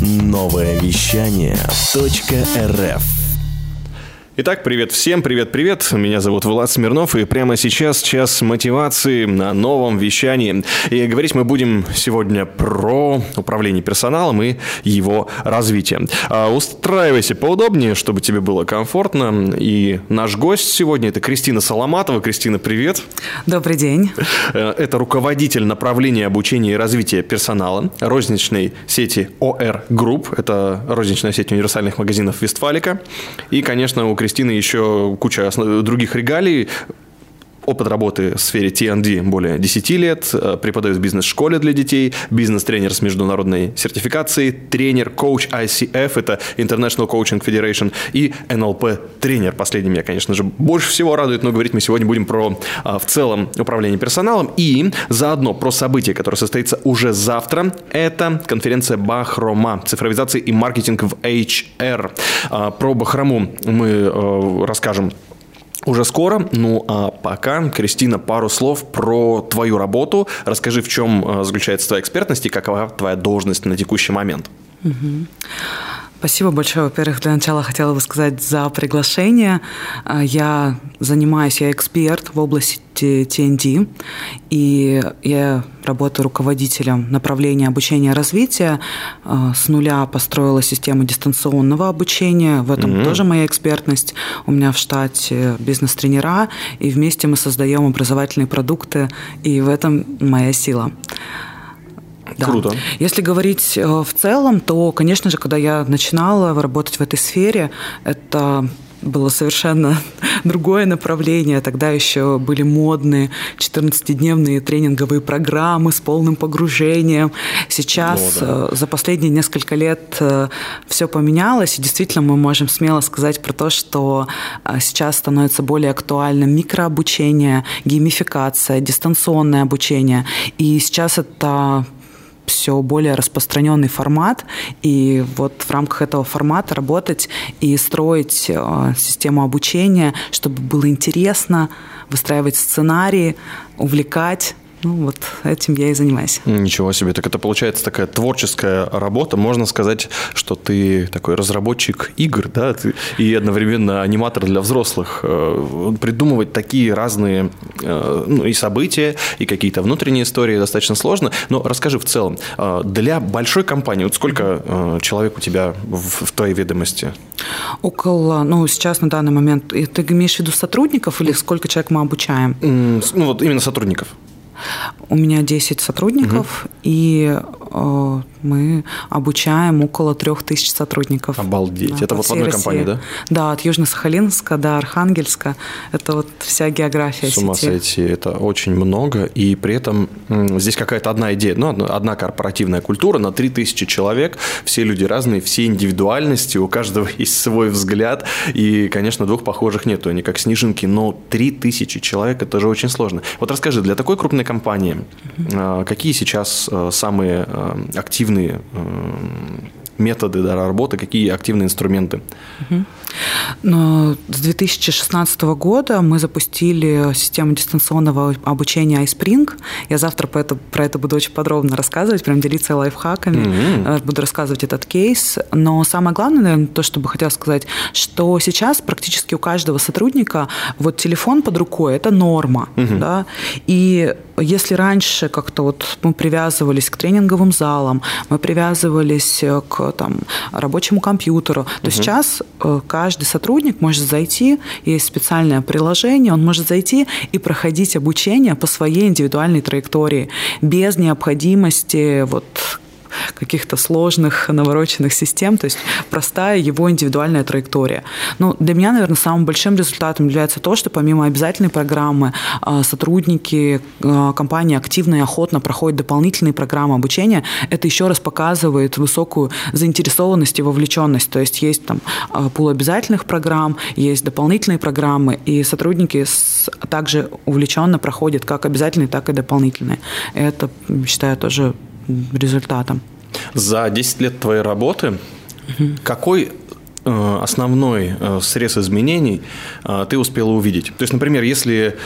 Новое вещание .рф Итак, привет всем, привет-привет. Меня зовут Влад Смирнов, и прямо сейчас час мотивации на новом вещании. И говорить мы будем сегодня про управление персоналом и его развитие. А, устраивайся поудобнее, чтобы тебе было комфортно. И наш гость сегодня – это Кристина Соломатова. Кристина, привет. Добрый день. Э, это руководитель направления обучения и развития персонала розничной сети OR Group. Это розничная сеть универсальных магазинов Вестфалика. И, конечно, у Кристины Кристины еще куча других регалий, опыт работы в сфере T&D более 10 лет, э, преподает в бизнес-школе для детей, бизнес-тренер с международной сертификацией, тренер, коуч ICF, это International Coaching Federation, и NLP-тренер. Последний меня, конечно же, больше всего радует, но говорить мы сегодня будем про э, в целом управление персоналом и заодно про событие, которое состоится уже завтра. Это конференция Бахрома, цифровизация и маркетинг в HR. Э, про Бахрому мы расскажем уже скоро. Ну а пока, Кристина, пару слов про твою работу. Расскажи, в чем э, заключается твоя экспертность и какова твоя должность на текущий момент. Угу. Спасибо большое. Во-первых, для начала хотела бы сказать за приглашение. А, я занимаюсь, я эксперт в области TND, и я работаю руководителем направления обучения и развития. А, с нуля построила систему дистанционного обучения. В этом mm-hmm. тоже моя экспертность. У меня в штате бизнес-тренера, и вместе мы создаем образовательные продукты, и в этом моя сила. Да. Круто. Если говорить э, в целом, то, конечно же, когда я начинала работать в этой сфере, это было совершенно другое направление. Тогда еще были модные 14-дневные тренинговые программы с полным погружением. Сейчас, О, да. Э, за последние несколько лет э, все поменялось, и действительно мы можем смело сказать про то, что сейчас становится более актуальным микрообучение, геймификация, дистанционное обучение. И сейчас это все более распространенный формат, и вот в рамках этого формата работать и строить э, систему обучения, чтобы было интересно, выстраивать сценарии, увлекать, ну, вот этим я и занимаюсь. Ничего себе. Так это получается такая творческая работа. Можно сказать, что ты такой разработчик игр, да, ты, и одновременно аниматор для взрослых. Э, придумывать такие разные э, ну, и события, и какие-то внутренние истории достаточно сложно. Но расскажи в целом, э, для большой компании, вот сколько человек у тебя в, в твоей ведомости? Около, ну, сейчас на данный момент, ты имеешь в виду сотрудников или сколько человек мы обучаем? Ну, вот именно сотрудников. У меня 10 сотрудников, угу. и э, мы обучаем около трех тысяч сотрудников. Обалдеть. Да, Это вот в одной России. компании, да? Да, от Южно-Сахалинска до Архангельска. Это вот вся география С ума сети. сойти. Это очень много. И при этом здесь какая-то одна идея, ну, одна корпоративная культура на 3000 человек. Все люди разные, все индивидуальности, у каждого есть свой взгляд. И, конечно, двух похожих нету, они как снежинки. Но 3000 человек – это же очень сложно. Вот расскажи, для такой крупной компании, угу. какие сейчас э, самые э, активные методы да, работы, какие активные инструменты? Но с 2016 года мы запустили систему дистанционного обучения iSpring. Я завтра про это, про это буду очень подробно рассказывать, прям делиться лайфхаками, mm-hmm. буду рассказывать этот кейс. Но самое главное, наверное, то, что бы хотела сказать, что сейчас практически у каждого сотрудника вот телефон под рукой – это норма. Mm-hmm. Да? И если раньше как-то вот мы привязывались к тренинговым залам, мы привязывались к там, рабочему компьютеру, то угу. сейчас э, каждый сотрудник может зайти, есть специальное приложение, он может зайти и проходить обучение по своей индивидуальной траектории без необходимости вот каких-то сложных навороченных систем, то есть простая его индивидуальная траектория. Ну, для меня, наверное, самым большим результатом является то, что помимо обязательной программы а, сотрудники а, компании активно и охотно проходят дополнительные программы обучения. Это еще раз показывает высокую заинтересованность и вовлеченность. То есть есть там а, пул обязательных программ, есть дополнительные программы, и сотрудники также увлеченно проходят как обязательные, так и дополнительные. Это, считаю, тоже результатом. За 10 лет твоей работы угу. какой э, основной э, срез изменений э, ты успела увидеть? То есть, например, если,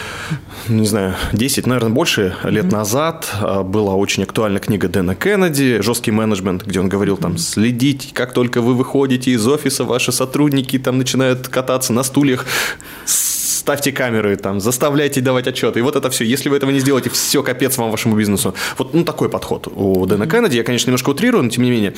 не знаю, 10, наверное, больше лет mm-hmm. назад была очень актуальна книга Дэна Кеннеди «Жесткий менеджмент», где он говорил там следить, как только вы выходите из офиса, ваши сотрудники там начинают кататься на стульях, ставьте камеры, там, заставляйте давать отчеты. И вот это все. Если вы этого не сделаете, все, капец вам, вашему бизнесу. Вот ну, такой подход у Дэна Кеннеди. Я, конечно, немножко утрирую, но тем не менее.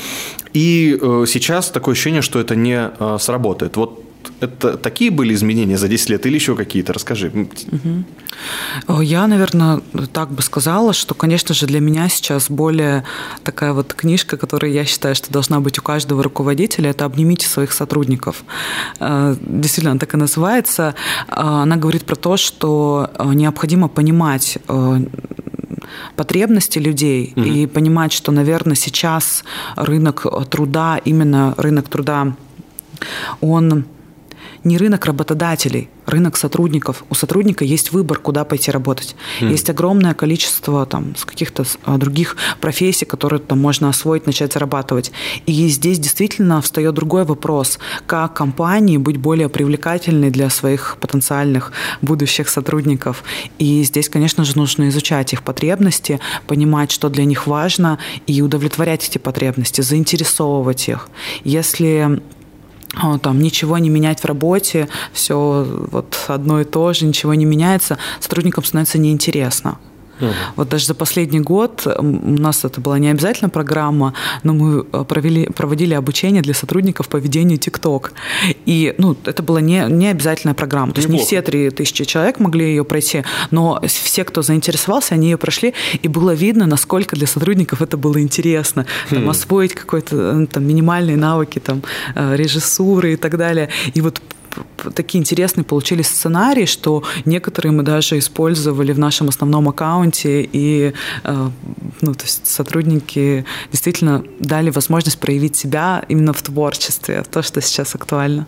И э, сейчас такое ощущение, что это не э, сработает. Вот это такие были изменения за 10 лет или еще какие-то? Расскажи. Угу. Я, наверное, так бы сказала, что, конечно же, для меня сейчас более такая вот книжка, которая я считаю, что должна быть у каждого руководителя, это «Обнимите своих сотрудников». Э, действительно, так и называется. Э, она говорит про то, что необходимо понимать потребности людей угу. и понимать, что, наверное, сейчас рынок труда, именно рынок труда, он не рынок работодателей, рынок сотрудников. У сотрудника есть выбор, куда пойти работать. Mm. Есть огромное количество там, с каких-то а, других профессий, которые там можно освоить, начать зарабатывать. И здесь действительно встает другой вопрос, как компании быть более привлекательной для своих потенциальных будущих сотрудников. И здесь, конечно же, нужно изучать их потребности, понимать, что для них важно, и удовлетворять эти потребности, заинтересовывать их. Если там ничего не менять в работе, все вот одно и то же, ничего не меняется, сотрудникам становится неинтересно. Угу. Вот даже за последний год у нас это была не обязательно программа, но мы э, провели, проводили обучение для сотрудников по ведению ТикТок. И ну, это была не, не обязательная программа. То есть не все три тысячи человек могли ее пройти, но все, кто заинтересовался, они ее прошли, и было видно, насколько для сотрудников это было интересно. Там, хм. освоить какой-то э, там, минимальные навыки там, э, режиссуры и так далее. И вот такие интересные получились сценарии, что некоторые мы даже использовали в нашем основном аккаунте, и э, ну, то есть сотрудники действительно дали возможность проявить себя именно в творчестве, то, что сейчас актуально.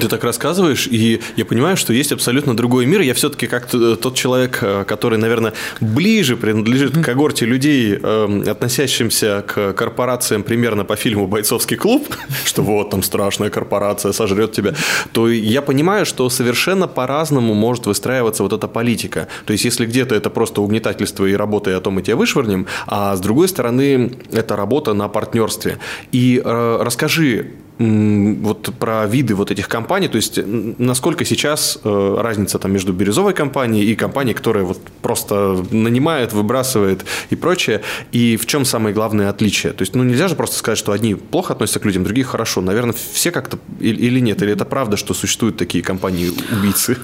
Ты так рассказываешь, и я понимаю, что есть абсолютно другой мир. Я все-таки как тот человек, э, который, наверное, ближе принадлежит к когорте людей, эм, относящимся к корпорациям примерно по фильму «Бойцовский клуб», что вот там страшная корпорация сожрет тебя, то я понимаю, что совершенно по-разному может выстраиваться вот эта политика. То есть, если где-то это просто угнетательство и работа, и о том мы тебя вышвырнем, а с другой стороны, это работа на партнерстве. И э, расскажи, вот про виды вот этих компаний, то есть насколько сейчас э, разница там между бирюзовой компанией и компанией, которая вот просто нанимает, выбрасывает и прочее, и в чем самое главное отличие? То есть, ну, нельзя же просто сказать, что одни плохо относятся к людям, другие хорошо. Наверное, все как-то или нет, или это правда, что существуют такие компании-убийцы?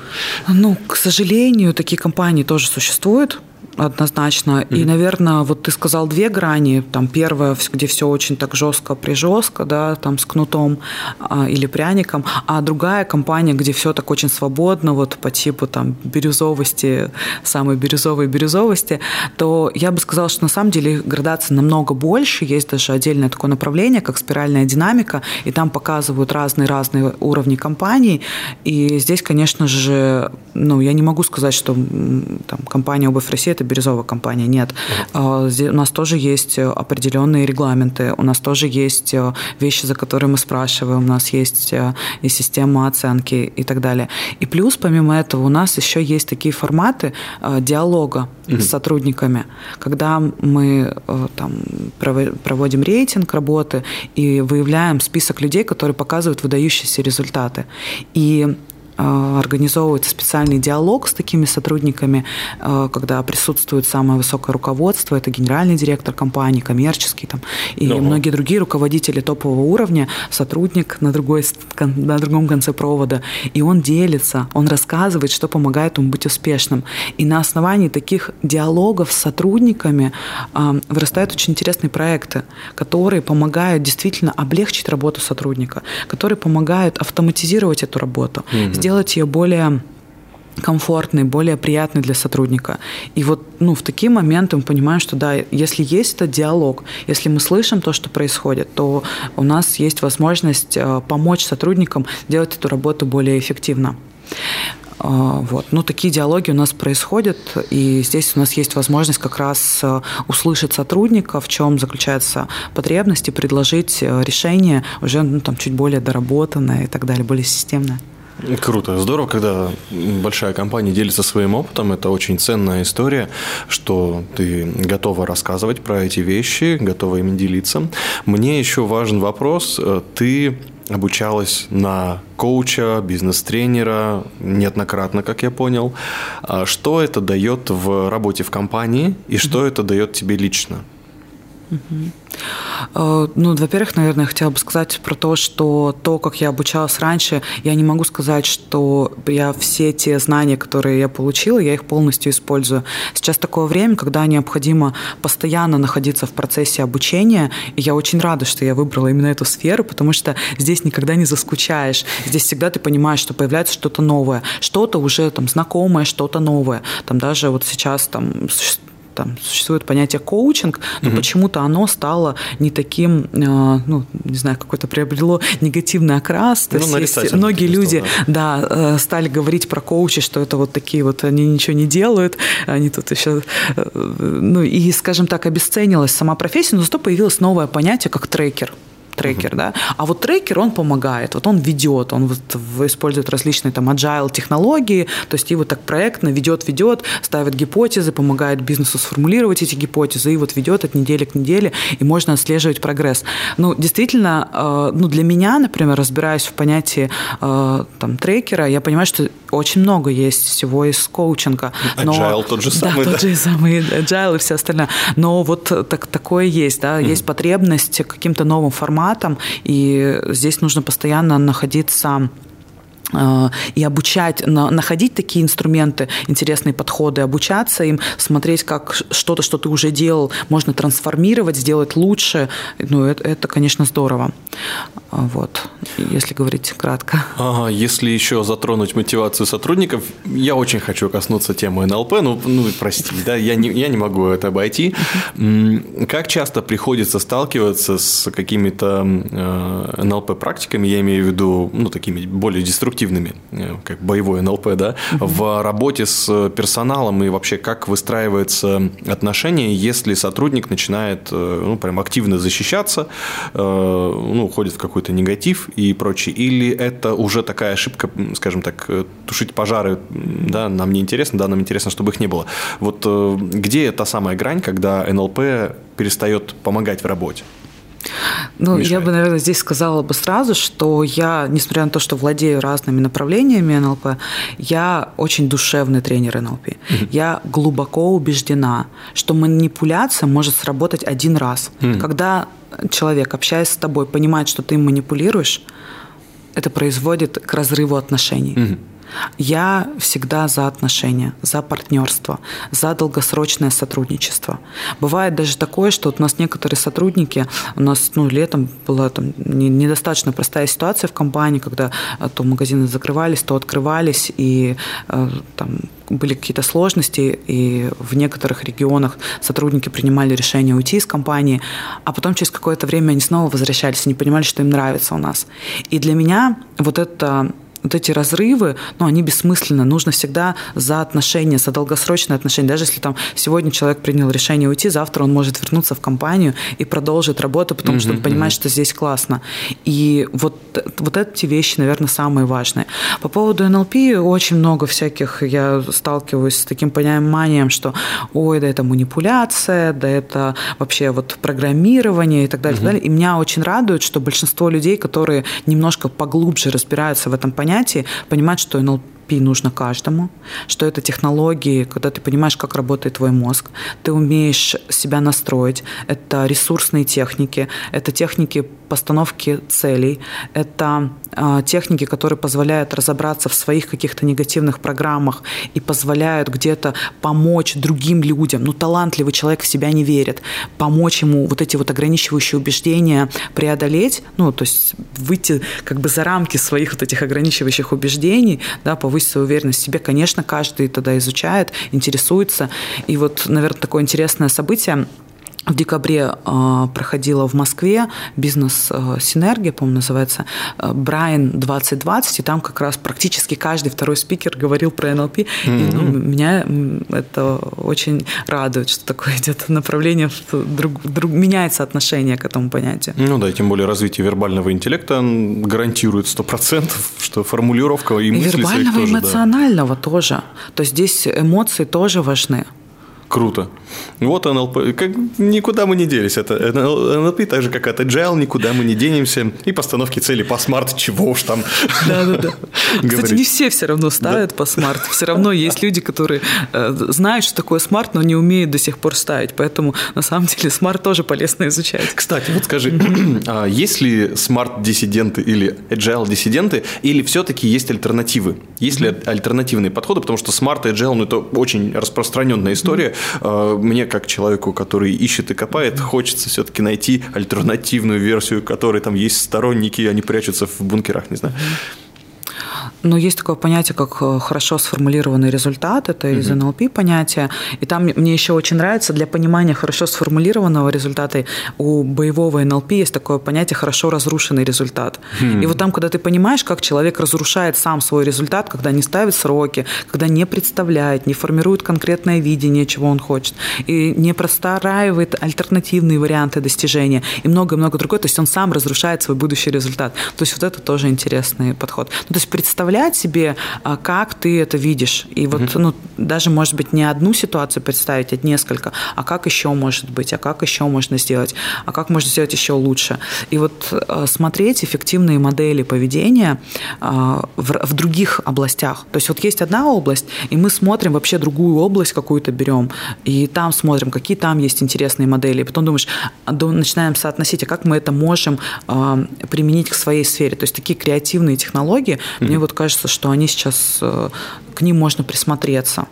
Ну, к сожалению, такие компании тоже существуют однозначно. Mm-hmm. И, наверное, вот ты сказал две грани. Там первая, где все очень так жестко, прижестко, да, там с кнутом а, или пряником, а другая компания, где все так очень свободно, вот по типу там бирюзовости, самой бирюзовой бирюзовости, то я бы сказала, что на самом деле градация намного больше. Есть даже отдельное такое направление, как спиральная динамика, и там показывают разные-разные уровни компаний. И здесь, конечно же, ну, я не могу сказать, что там, компания «Обувь России» – это бирюзовая компания. Нет. А, у нас тоже есть определенные регламенты, у нас тоже есть э, вещи, за которые мы спрашиваем, у нас есть э, и система оценки и так далее. И плюс, помимо этого, у нас еще есть такие форматы э, диалога mm-hmm. с сотрудниками, когда мы там, проводим рейтинг работы и выявляем список людей, которые показывают выдающиеся результаты. И Э, организовывается специальный диалог с такими сотрудниками, э, когда присутствует самое высокое руководство, это генеральный директор компании, коммерческий там, и ну, многие другие руководители топового уровня, сотрудник на, другой, на другом конце провода, и он делится, он рассказывает, что помогает ему быть успешным. И на основании таких диалогов с сотрудниками э, вырастают очень интересные проекты, которые помогают действительно облегчить работу сотрудника, которые помогают автоматизировать эту работу, mm-hmm сделать ее более комфортной, более приятной для сотрудника. И вот ну, в такие моменты мы понимаем, что да, если есть этот диалог, если мы слышим то, что происходит, то у нас есть возможность э, помочь сотрудникам делать эту работу более эффективно. Вот. Ну, такие диалоги у нас происходят, и здесь у нас есть возможность как раз услышать сотрудника, в чем заключается потребность, и предложить решение уже ну, там, чуть более доработанное и так далее, более системное. Круто, здорово, когда большая компания делится своим опытом. Это очень ценная история, что ты готова рассказывать про эти вещи, готова ими делиться. Мне еще важен вопрос. Ты обучалась на коуча, бизнес-тренера неоднократно, как я понял. А что это дает в работе в компании и что это дает тебе лично? Э, ну, во-первых, наверное, я хотела бы сказать про то, что то, как я обучалась раньше, я не могу сказать, что я все те знания, которые я получила, я их полностью использую. Сейчас такое время, когда необходимо постоянно находиться в процессе обучения, и я очень рада, что я выбрала именно эту сферу, потому что здесь никогда не заскучаешь. Здесь всегда ты понимаешь, что появляется что-то новое, что-то уже там знакомое, что-то новое. Там даже вот сейчас там там существует понятие коучинг, но угу. почему-то оно стало не таким, э, ну, не знаю, какой-то приобрело негативный окрас. То ну, есть есть многие люди, да, да, э, стали говорить про коучи, что это вот такие вот, они ничего не делают, они тут еще, э, ну, и, скажем так, обесценилась сама профессия, но зато появилось новое понятие, как трекер трекер, да. А вот трекер, он помогает, вот он ведет, он вот использует различные там agile технологии, то есть и вот так проектно ведет, ведет, ставит гипотезы, помогает бизнесу сформулировать эти гипотезы, и вот ведет от недели к неделе, и можно отслеживать прогресс. Ну, действительно, э, ну, для меня, например, разбираясь в понятии э, там трекера, я понимаю, что очень много есть всего из коучинга. Но, agile тот же самый, да? Да, тот же самый agile и все остальное. Но вот так, такое есть, да, mm-hmm. есть потребность каким-то новым форматом, и здесь нужно постоянно находиться и обучать, находить такие инструменты, интересные подходы, обучаться им, смотреть, как что-то, что ты уже делал, можно трансформировать, сделать лучше. Ну, это, это конечно, здорово. Вот, если говорить кратко. Ага, если еще затронуть мотивацию сотрудников, я очень хочу коснуться темы НЛП, ну, ну прости, да, я не, я не могу это обойти. Как часто приходится сталкиваться с какими-то э, НЛП-практиками, я имею в виду, ну, такими более деструктивными, эффективными, э, как боевой НЛП, да, в работе с персоналом и вообще как выстраивается отношение, если сотрудник начинает, э, ну, прям активно защищаться, э, ну, уходит в какой-то негатив и прочее, или это уже такая ошибка, скажем так, тушить пожары, да, нам не интересно, да, нам интересно, чтобы их не было. Вот где та самая грань, когда НЛП перестает помогать в работе? Ну, мешает? я бы, наверное, здесь сказала бы сразу, что я, несмотря на то, что владею разными направлениями НЛП, я очень душевный тренер НЛП. Mm-hmm. Я глубоко убеждена, что манипуляция может сработать один раз. Mm-hmm. Когда человек, общаясь с тобой, понимает, что ты им манипулируешь, это производит к разрыву отношений. Mm-hmm. Я всегда за отношения, за партнерство, за долгосрочное сотрудничество. Бывает даже такое, что вот у нас некоторые сотрудники, у нас ну, летом была там, недостаточно простая ситуация в компании, когда э, то магазины закрывались, то открывались, и э, там были какие-то сложности, и в некоторых регионах сотрудники принимали решение уйти из компании, а потом через какое-то время они снова возвращались и не понимали, что им нравится у нас. И для меня вот это вот эти разрывы, ну, они бессмысленны. Нужно всегда за отношения, за долгосрочные отношения. Даже если там сегодня человек принял решение уйти, завтра он может вернуться в компанию и продолжить работу, потому что он понимает, что здесь классно. И вот, вот эти вещи, наверное, самые важные. По поводу НЛП очень много всяких, я сталкиваюсь с таким пониманием, что ой, да это манипуляция, да это вообще вот программирование и так далее, и так далее. И меня очень радует, что большинство людей, которые немножко поглубже разбираются в этом понятии, понятии, понимать, что НЛП нужно каждому, что это технологии, когда ты понимаешь, как работает твой мозг, ты умеешь себя настроить, это ресурсные техники, это техники постановки целей, это э, техники, которые позволяют разобраться в своих каких-то негативных программах и позволяют где-то помочь другим людям. Ну, талантливый человек в себя не верит, помочь ему вот эти вот ограничивающие убеждения преодолеть, ну, то есть выйти как бы за рамки своих вот этих ограничивающих убеждений, да, повысить свою уверенность в себе, конечно, каждый тогда изучает, интересуется. И вот, наверное, такое интересное событие в декабре э, проходила в Москве бизнес э, по-моему, называется э, Брайан 2020, и там как раз практически каждый второй спикер говорил про НЛП. Mm-hmm. И, ну, меня это очень радует, что такое идет направление, что друг, друг, меняется отношение к этому понятию. Ну да, тем более развитие вербального интеллекта гарантирует 100%, что формулировка и мысли Вербального тоже, эмоционального да. тоже. То есть здесь эмоции тоже важны. Круто. Вот НЛП. Как, никуда мы не делись. Это НЛП так же, как от Agile, никуда мы не денемся. И постановки цели по SMART, чего уж там. Да-да-да. Кстати, не все все равно ставят да. по SMART. Все равно есть люди, которые э, знают, что такое SMART, но не умеют до сих пор ставить. Поэтому, на самом деле, SMART тоже полезно изучать. Кстати, вот скажи, а есть ли SMART-диссиденты или agile-диссиденты, или все-таки есть альтернативы? Есть ли альтернативные подходы? Потому что SMART и agile, ну, это очень распространенная история. Мне, как человеку, который ищет и копает, хочется все-таки найти альтернативную версию, которой там есть сторонники, они прячутся в бункерах, не знаю. Но есть такое понятие, как э, хорошо сформулированный результат, это из НЛП понятие. И там мне еще очень нравится для понимания хорошо сформулированного результата у боевого НЛП есть такое понятие хорошо разрушенный результат. И вот там, когда ты понимаешь, как человек разрушает сам свой результат, когда не ставит сроки, когда не представляет, не формирует конкретное видение, чего он хочет, и не простраивает альтернативные варианты достижения и много-много другое. То есть он сам разрушает свой будущий результат. То есть вот это тоже интересный подход. Ну, то есть представь представлять себе, а, как ты это видишь. И вот, угу. ну, даже, может быть, не одну ситуацию представить, а несколько. А как еще может быть? А как еще можно сделать? А как можно сделать еще лучше? И вот а, смотреть эффективные модели поведения а, в, в других областях. То есть вот есть одна область, и мы смотрим вообще другую область какую-то берем, и там смотрим, какие там есть интересные модели. И потом думаешь, начинаем соотносить, а как мы это можем применить к своей сфере. То есть такие креативные технологии, mm-hmm. мне вот кажется, что они сейчас, э, к ним можно присмотреться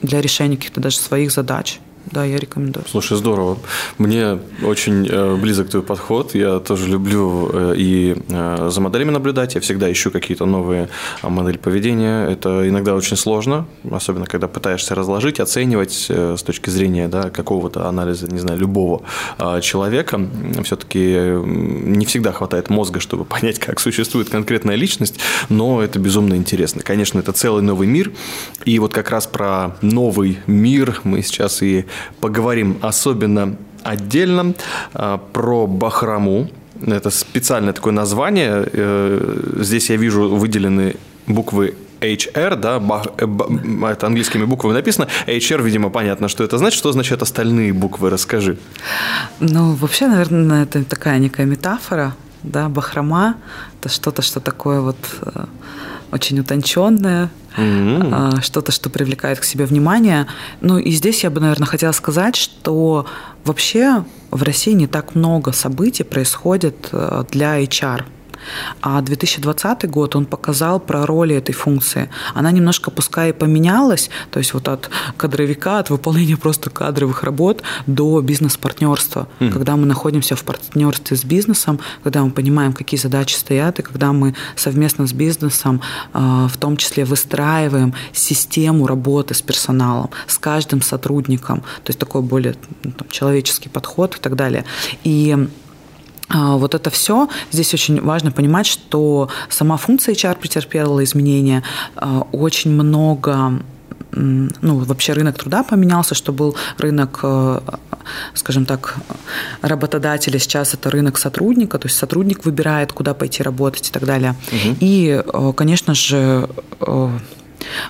для решения каких-то даже своих задач. Да, я рекомендую. Слушай, здорово. Мне очень э, близок твой подход. Я тоже люблю э, и э, за моделями наблюдать. Я всегда ищу какие-то новые э, модели поведения. Это иногда очень сложно, особенно когда пытаешься разложить, оценивать э, с точки зрения да, какого-то анализа, не знаю, любого э, человека. Все-таки не всегда хватает мозга, чтобы понять, как существует конкретная личность, но это безумно интересно. Конечно, это целый новый мир. И вот как раз про новый мир мы сейчас и поговорим особенно отдельно а, про Бахраму. Это специальное такое название. Э, здесь я вижу выделены буквы HR, да, бах, э, это английскими буквами написано. HR, видимо, понятно, что это значит. Что означают остальные буквы? Расскажи. Ну, вообще, наверное, это такая некая метафора, да, бахрома. Это что-то, что такое вот э, очень утонченное, mm-hmm. что-то, что привлекает к себе внимание. Ну и здесь я бы, наверное, хотела сказать, что вообще в России не так много событий происходит э, для HR. А 2020 год, он показал про роли этой функции. Она немножко, пускай и поменялась, то есть вот от кадровика, от выполнения просто кадровых работ до бизнес-партнерства, mm. когда мы находимся в партнерстве с бизнесом, когда мы понимаем, какие задачи стоят, и когда мы совместно с бизнесом а, в том числе выстраиваем систему работы с персоналом, с каждым сотрудником, то есть такой более ну, там, человеческий подход и так далее. И вот это все. Здесь очень важно понимать, что сама функция HR претерпела изменения. А, очень много ну, вообще рынок труда поменялся, что был рынок, э, скажем так, работодателя, сейчас это рынок сотрудника, то есть сотрудник выбирает, куда пойти работать и так далее. Угу. И, э, конечно же, э,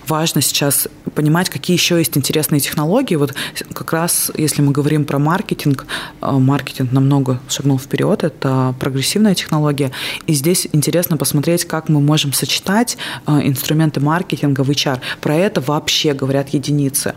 важно сейчас понимать, какие еще есть интересные технологии. Вот как раз, если мы говорим про маркетинг, э, маркетинг намного шагнул вперед, это прогрессивная технология. И здесь интересно посмотреть, как мы можем сочетать э, инструменты маркетинга в HR. Про это вообще говорят единицы.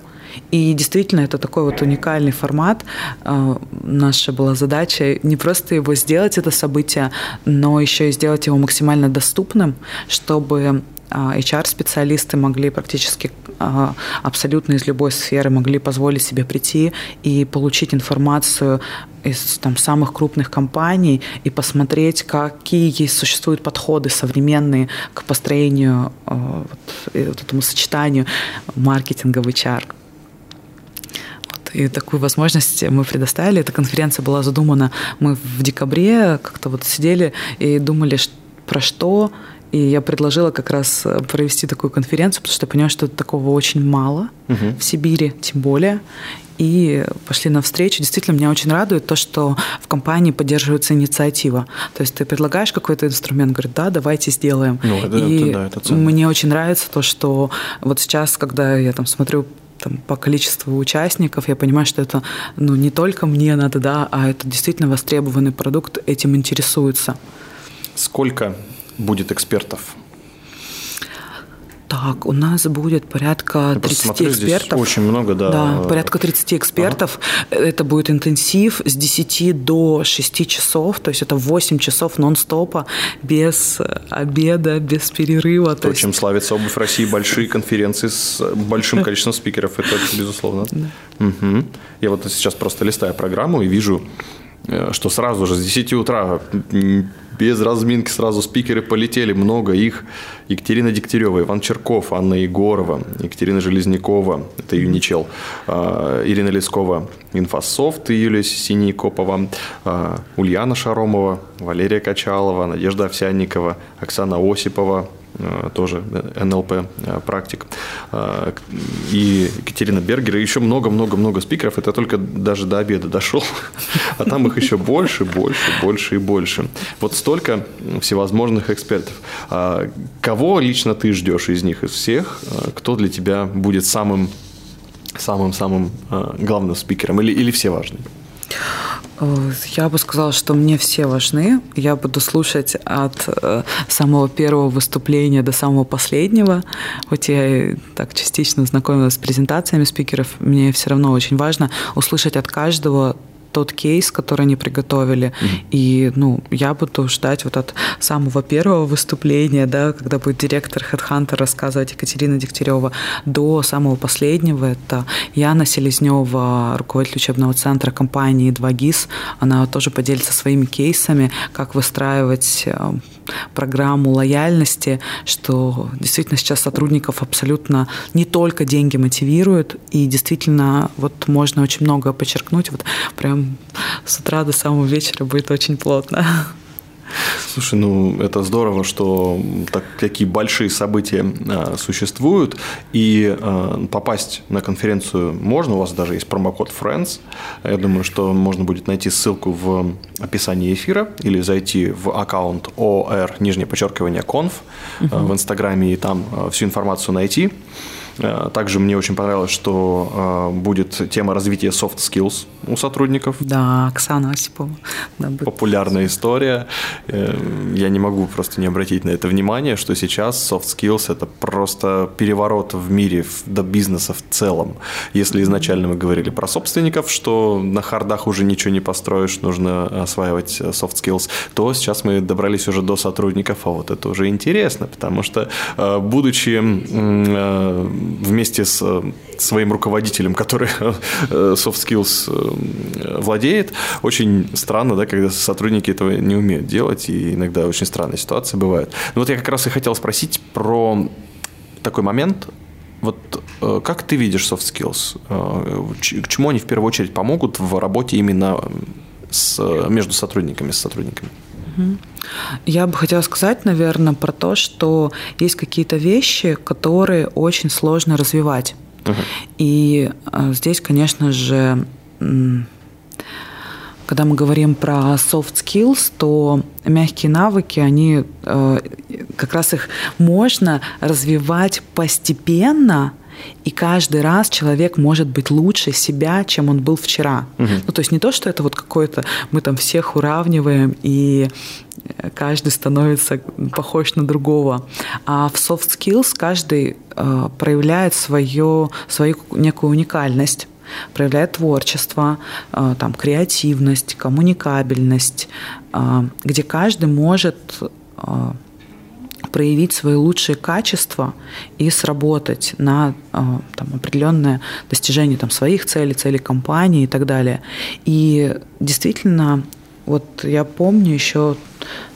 И действительно, это такой вот уникальный формат. Э, наша была задача не просто его сделать, это событие, но еще и сделать его максимально доступным, чтобы HR-специалисты могли практически а, абсолютно из любой сферы могли позволить себе прийти и получить информацию из там, самых крупных компаний и посмотреть, какие существуют подходы современные к построению а, вот, вот этому сочетанию маркетинга в HR. И такую возможность мы предоставили. Эта конференция была задумана, мы в декабре как-то вот сидели и думали, про что и я предложила как раз провести такую конференцию, потому что я поняла, что такого очень мало угу. в Сибири, тем более. И пошли навстречу. Действительно, меня очень радует то, что в компании поддерживается инициатива. То есть ты предлагаешь какой-то инструмент, говорит, да, давайте сделаем. Ну, это, и это, да, это мне очень нравится то, что вот сейчас, когда я там смотрю там, по количеству участников, я понимаю, что это ну, не только мне надо, да, а это действительно востребованный продукт, этим интересуются. Сколько будет экспертов? Так, у нас будет порядка 30 смотрю, экспертов. очень много, да. Да, порядка 30 экспертов. Ага. Это будет интенсив с 10 до 6 часов, то есть это 8 часов нон-стопа, без обеда, без перерыва. То, то чем славится обувь России, большие конференции с большим количеством спикеров, это безусловно. Да. Угу. Я вот сейчас просто листаю программу и вижу, что сразу же с 10 утра без разминки сразу спикеры полетели, много их. Екатерина Дегтярева, Иван Черков, Анна Егорова, Екатерина Железнякова, это Юничел, а, Ирина Лескова, Инфософт Юлия Синейкопова, а, Ульяна Шаромова, Валерия Качалова, Надежда Овсянникова, Оксана Осипова, Э, тоже НЛП э, практик, э, и Екатерина Бергер, и еще много-много-много спикеров. Это только даже до обеда дошел, а там их еще больше, больше, больше и больше. Вот столько всевозможных экспертов. А кого лично ты ждешь из них, из всех? Кто для тебя будет самым самым-самым главным спикером или, или все важные? Э, я бы сказала, что мне все важны. Я буду слушать от э, самого первого выступления до самого последнего. Хоть я и так частично знакомилась с презентациями спикеров, мне все равно очень важно услышать от каждого тот кейс, который они приготовили. Mm-hmm. И, ну, я буду ждать вот от самого первого выступления, да, когда будет директор HeadHunter рассказывать Екатерина Дегтярева, до самого последнего. Это Яна Селезнева, руководитель учебного центра компании 2GIS. Она тоже поделится своими кейсами, как выстраивать э, программу лояльности, что действительно сейчас сотрудников абсолютно не только деньги мотивируют, и действительно вот можно очень много подчеркнуть. Вот прям с утра до самого вечера будет очень плотно. Слушай, ну это здорово, что так, такие большие события а, существуют, и а, попасть на конференцию можно, у вас даже есть промокод Friends. Я думаю, что можно будет найти ссылку в описании эфира или зайти в аккаунт OR, нижнее подчеркивание, конф угу. в Инстаграме и там а, всю информацию найти. Э, также мне очень понравилось, что э, будет тема развития soft skills у сотрудников. Да, Оксана Осипова. Да, Популярная история. Э, я не могу просто не обратить на это внимание, что сейчас soft skills – это просто переворот в мире, до бизнеса в целом. Если изначально мы говорили про собственников, что на хардах уже ничего не построишь, нужно осваивать soft skills, то сейчас мы добрались уже до сотрудников, а вот это уже интересно, потому что, будучи вместе с э, своим руководителем, который э, soft skills э, владеет, очень странно, да, когда сотрудники этого не умеют делать, и иногда очень странные ситуации бывают. Но вот я как раз и хотел спросить про такой момент, вот как ты видишь soft skills? К чему они в первую очередь помогут в работе именно с, между сотрудниками, с сотрудниками? Я бы хотела сказать, наверное, про то, что есть какие-то вещи, которые очень сложно развивать. uh И э, здесь, конечно же, когда мы говорим про soft skills, то мягкие навыки, они э, как раз их можно развивать постепенно, и каждый раз человек может быть лучше себя, чем он был вчера. Угу. Ну, то есть не то, что это вот какое-то, мы там всех уравниваем, и э, каждый становится похож на другого. А в soft skills каждый э, проявляет свою, свою некую уникальность проявляет творчество, э, там, креативность, коммуникабельность, э, где каждый может проявить свои лучшие качества и сработать на а, там, определенное достижение там, своих целей, целей компании и так далее. И действительно вот я помню еще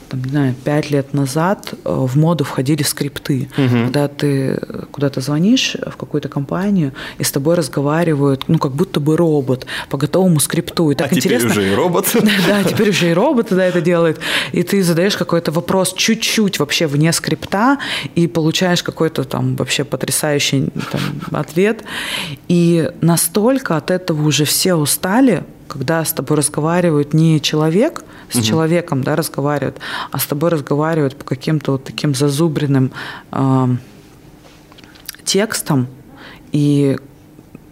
там, не знаю, пять лет назад э, в моду входили скрипты, угу. когда ты куда-то звонишь в какую-то компанию, и с тобой разговаривают, ну, как будто бы робот по готовому скрипту. И так а интересно. теперь уже и робот. Да, теперь уже и робот да, это делает. И ты задаешь какой-то вопрос чуть-чуть вообще вне скрипта, и получаешь какой-то там вообще потрясающий там, ответ. И настолько от этого уже все устали, когда с тобой разговаривают не человек, с угу. человеком, да, разговаривают, а с тобой разговаривают по каким-то вот таким зазубренным э, текстам, и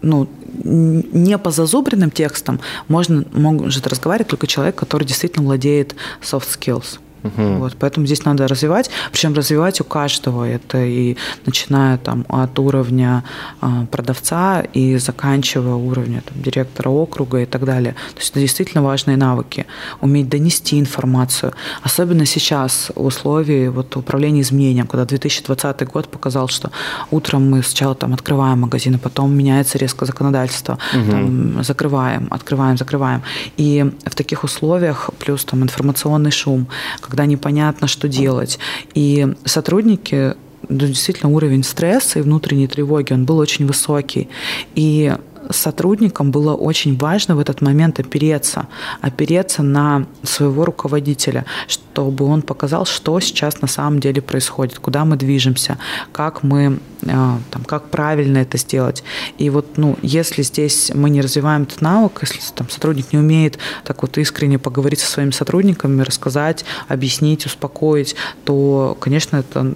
ну, не по зазубренным текстам можно, может разговаривать только человек, который действительно владеет soft skills. Угу. Вот, поэтому здесь надо развивать, причем развивать у каждого. Это и начиная там от уровня э, продавца и заканчивая уровня там, директора округа и так далее. То есть это действительно важные навыки. Уметь донести информацию. Особенно сейчас в условии вот, управления изменением, когда 2020 год показал, что утром мы сначала там открываем магазины, потом меняется резко законодательство, угу. там, закрываем, открываем, закрываем. И в таких условиях плюс там информационный шум, когда непонятно, что делать. И сотрудники ну, действительно уровень стресса и внутренней тревоги, он был очень высокий. И сотрудникам было очень важно в этот момент опереться, опереться на своего руководителя, чтобы он показал, что сейчас на самом деле происходит, куда мы движемся, как мы э, там, как правильно это сделать. И вот, ну, если здесь мы не развиваем этот навык, если там сотрудник не умеет так вот искренне поговорить со своими сотрудниками, рассказать, объяснить, успокоить, то, конечно, это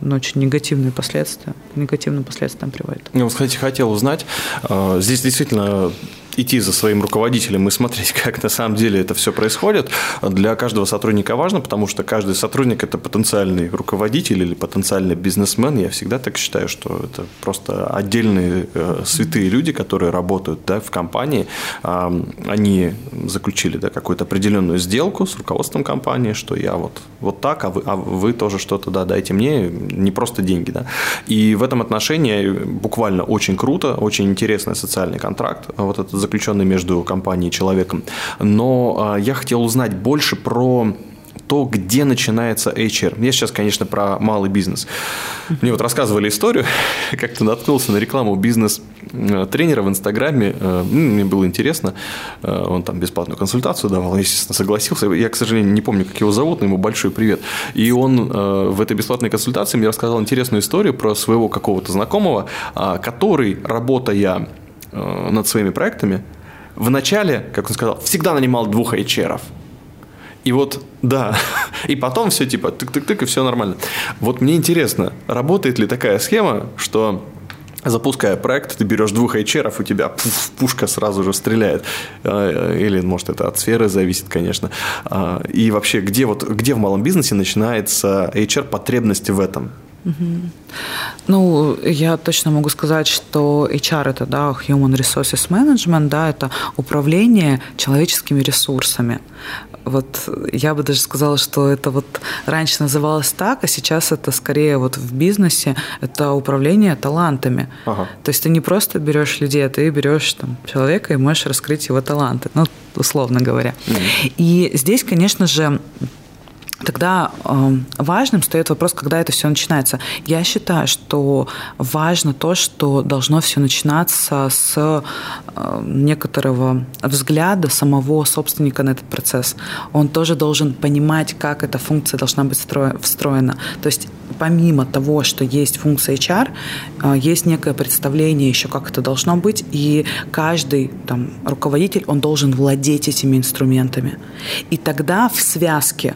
ну, очень негативные последствия, негативным последствиям приводит. Я, кстати, хотел узнать, э, здесь действительно идти за своим руководителем и смотреть, как на самом деле это все происходит, для каждого сотрудника важно, потому что каждый сотрудник – это потенциальный руководитель или потенциальный бизнесмен. Я всегда так считаю, что это просто отдельные э, святые люди, которые работают да, в компании. Они заключили да, какую-то определенную сделку с руководством компании, что я вот, вот так, а вы, а вы тоже что-то да, дайте мне, не просто деньги. Да. И в этом отношении буквально очень круто, очень интересный социальный контракт. Вот этот заключенный между компанией и человеком. Но а, я хотел узнать больше про то, где начинается HR. Я сейчас, конечно, про малый бизнес. Мне вот рассказывали историю, как-то наткнулся на рекламу бизнес-тренера в Инстаграме. Э, мне было интересно. Э, он там бесплатную консультацию давал. Естественно, согласился. Я, к сожалению, не помню, как его зовут, но ему большой привет. И он э, в этой бесплатной консультации мне рассказал интересную историю про своего какого-то знакомого, а, который, работая Э, над своими проектами, вначале, как он сказал, всегда нанимал двух HR. И вот, да, и потом все типа тык-тык-тык, и все нормально. Вот мне интересно, работает ли такая схема, что запуская проект, ты берешь двух HR, у тебя пуф, пушка сразу же стреляет. Э, или, может, это от сферы зависит, конечно. А, и вообще, где, вот, где в малом бизнесе начинается HR потребности в этом? Ну, я точно могу сказать, что HR это, да, Human Resources Management, да, это управление человеческими ресурсами. Вот я бы даже сказала, что это вот раньше называлось так, а сейчас это скорее вот в бизнесе это управление талантами. Ага. То есть ты не просто берешь людей, а ты берешь там человека и можешь раскрыть его таланты, ну условно говоря. Mm-hmm. И здесь, конечно же, Тогда э, важным стоит вопрос, когда это все начинается. Я считаю, что важно то, что должно все начинаться с э, некоторого взгляда самого собственника на этот процесс. Он тоже должен понимать, как эта функция должна быть встроена. То есть помимо того, что есть функция HR, э, есть некое представление еще, как это должно быть, и каждый там, руководитель, он должен владеть этими инструментами. И тогда в связке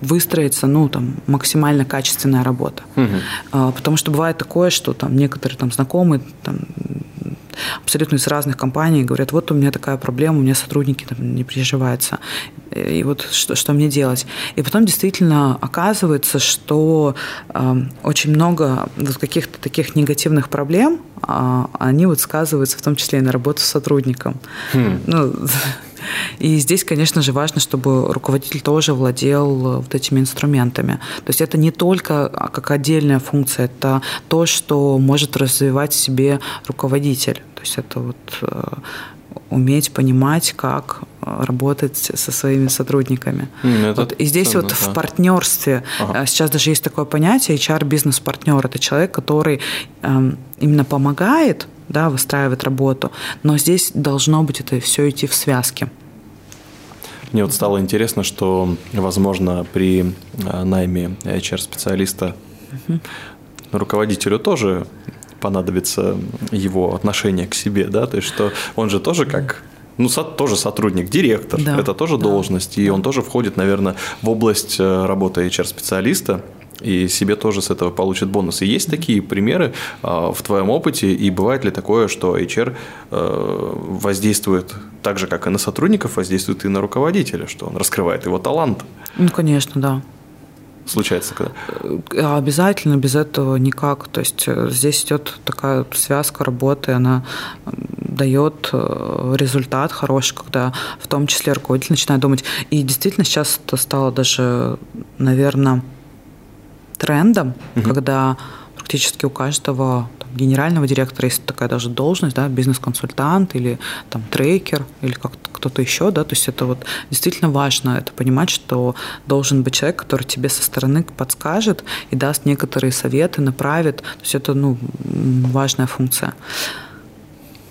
выстроится, ну, там, максимально качественная работа. Угу. Потому что бывает такое, что там некоторые там знакомые, там, абсолютно из разных компаний говорят, вот у меня такая проблема, у меня сотрудники там не приживаются. И вот что, что мне делать? И потом действительно оказывается, что э, очень много вот каких-то таких негативных проблем, э, они вот сказываются в том числе и на работу с сотрудником. Хм. Ну, и здесь, конечно же, важно, чтобы руководитель тоже владел вот этими инструментами. То есть это не только а, как отдельная функция, это то, что может развивать в себе руководитель. То есть это вот э, уметь понимать, как работать со своими сотрудниками. Mm, вот. И здесь ценно, вот да. в партнерстве ага. сейчас даже есть такое понятие HR бизнес-партнер. Это человек, который эм, именно помогает да, выстраивать работу, но здесь должно быть это все идти в связке. Мне вот стало интересно, что, возможно, при э, найме HR-специалиста угу. руководителю тоже понадобится его отношение к себе, да, то есть что он же тоже как ну, тоже сотрудник, директор, да, это тоже да, должность, и да. он тоже входит, наверное, в область э, работы HR-специалиста, и себе тоже с этого получит бонусы. Есть такие примеры э, в твоем опыте, и бывает ли такое, что HR э, воздействует так же, как и на сотрудников, воздействует и на руководителя, что он раскрывает его талант? Ну, конечно, да случается когда? Э, обязательно, без этого никак. То есть э, здесь идет такая связка работы, она дает результат хороший, когда в том числе руководитель начинает думать. И действительно сейчас это стало даже, наверное, трендом, угу. когда практически у каждого там, генерального директора есть такая даже должность, да, бизнес-консультант или там трекер или как кто-то еще, да, то есть это вот действительно важно, это понимать, что должен быть человек, который тебе со стороны подскажет и даст некоторые советы, направит, то есть это, ну, важная функция.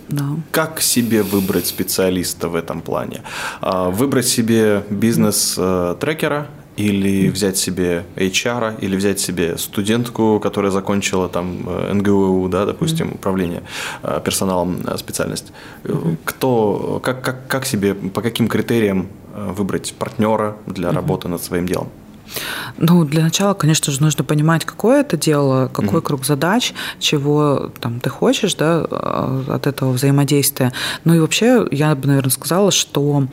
Да. Как себе выбрать специалиста в этом плане? А, выбрать себе бизнес-трекера э, или взять себе HR, или взять себе студентку, которая закончила там э, НГУ, да, допустим, mm-hmm. управление э, персоналом э, специальность. Mm-hmm. Кто, как, как, как себе, по каким критериям выбрать партнера для mm-hmm. работы над своим делом? Ну, для начала, конечно же, нужно понимать, какое это дело, какой mm-hmm. круг задач, чего там ты хочешь, да, от этого взаимодействия. Ну и вообще, я бы, наверное, сказала, что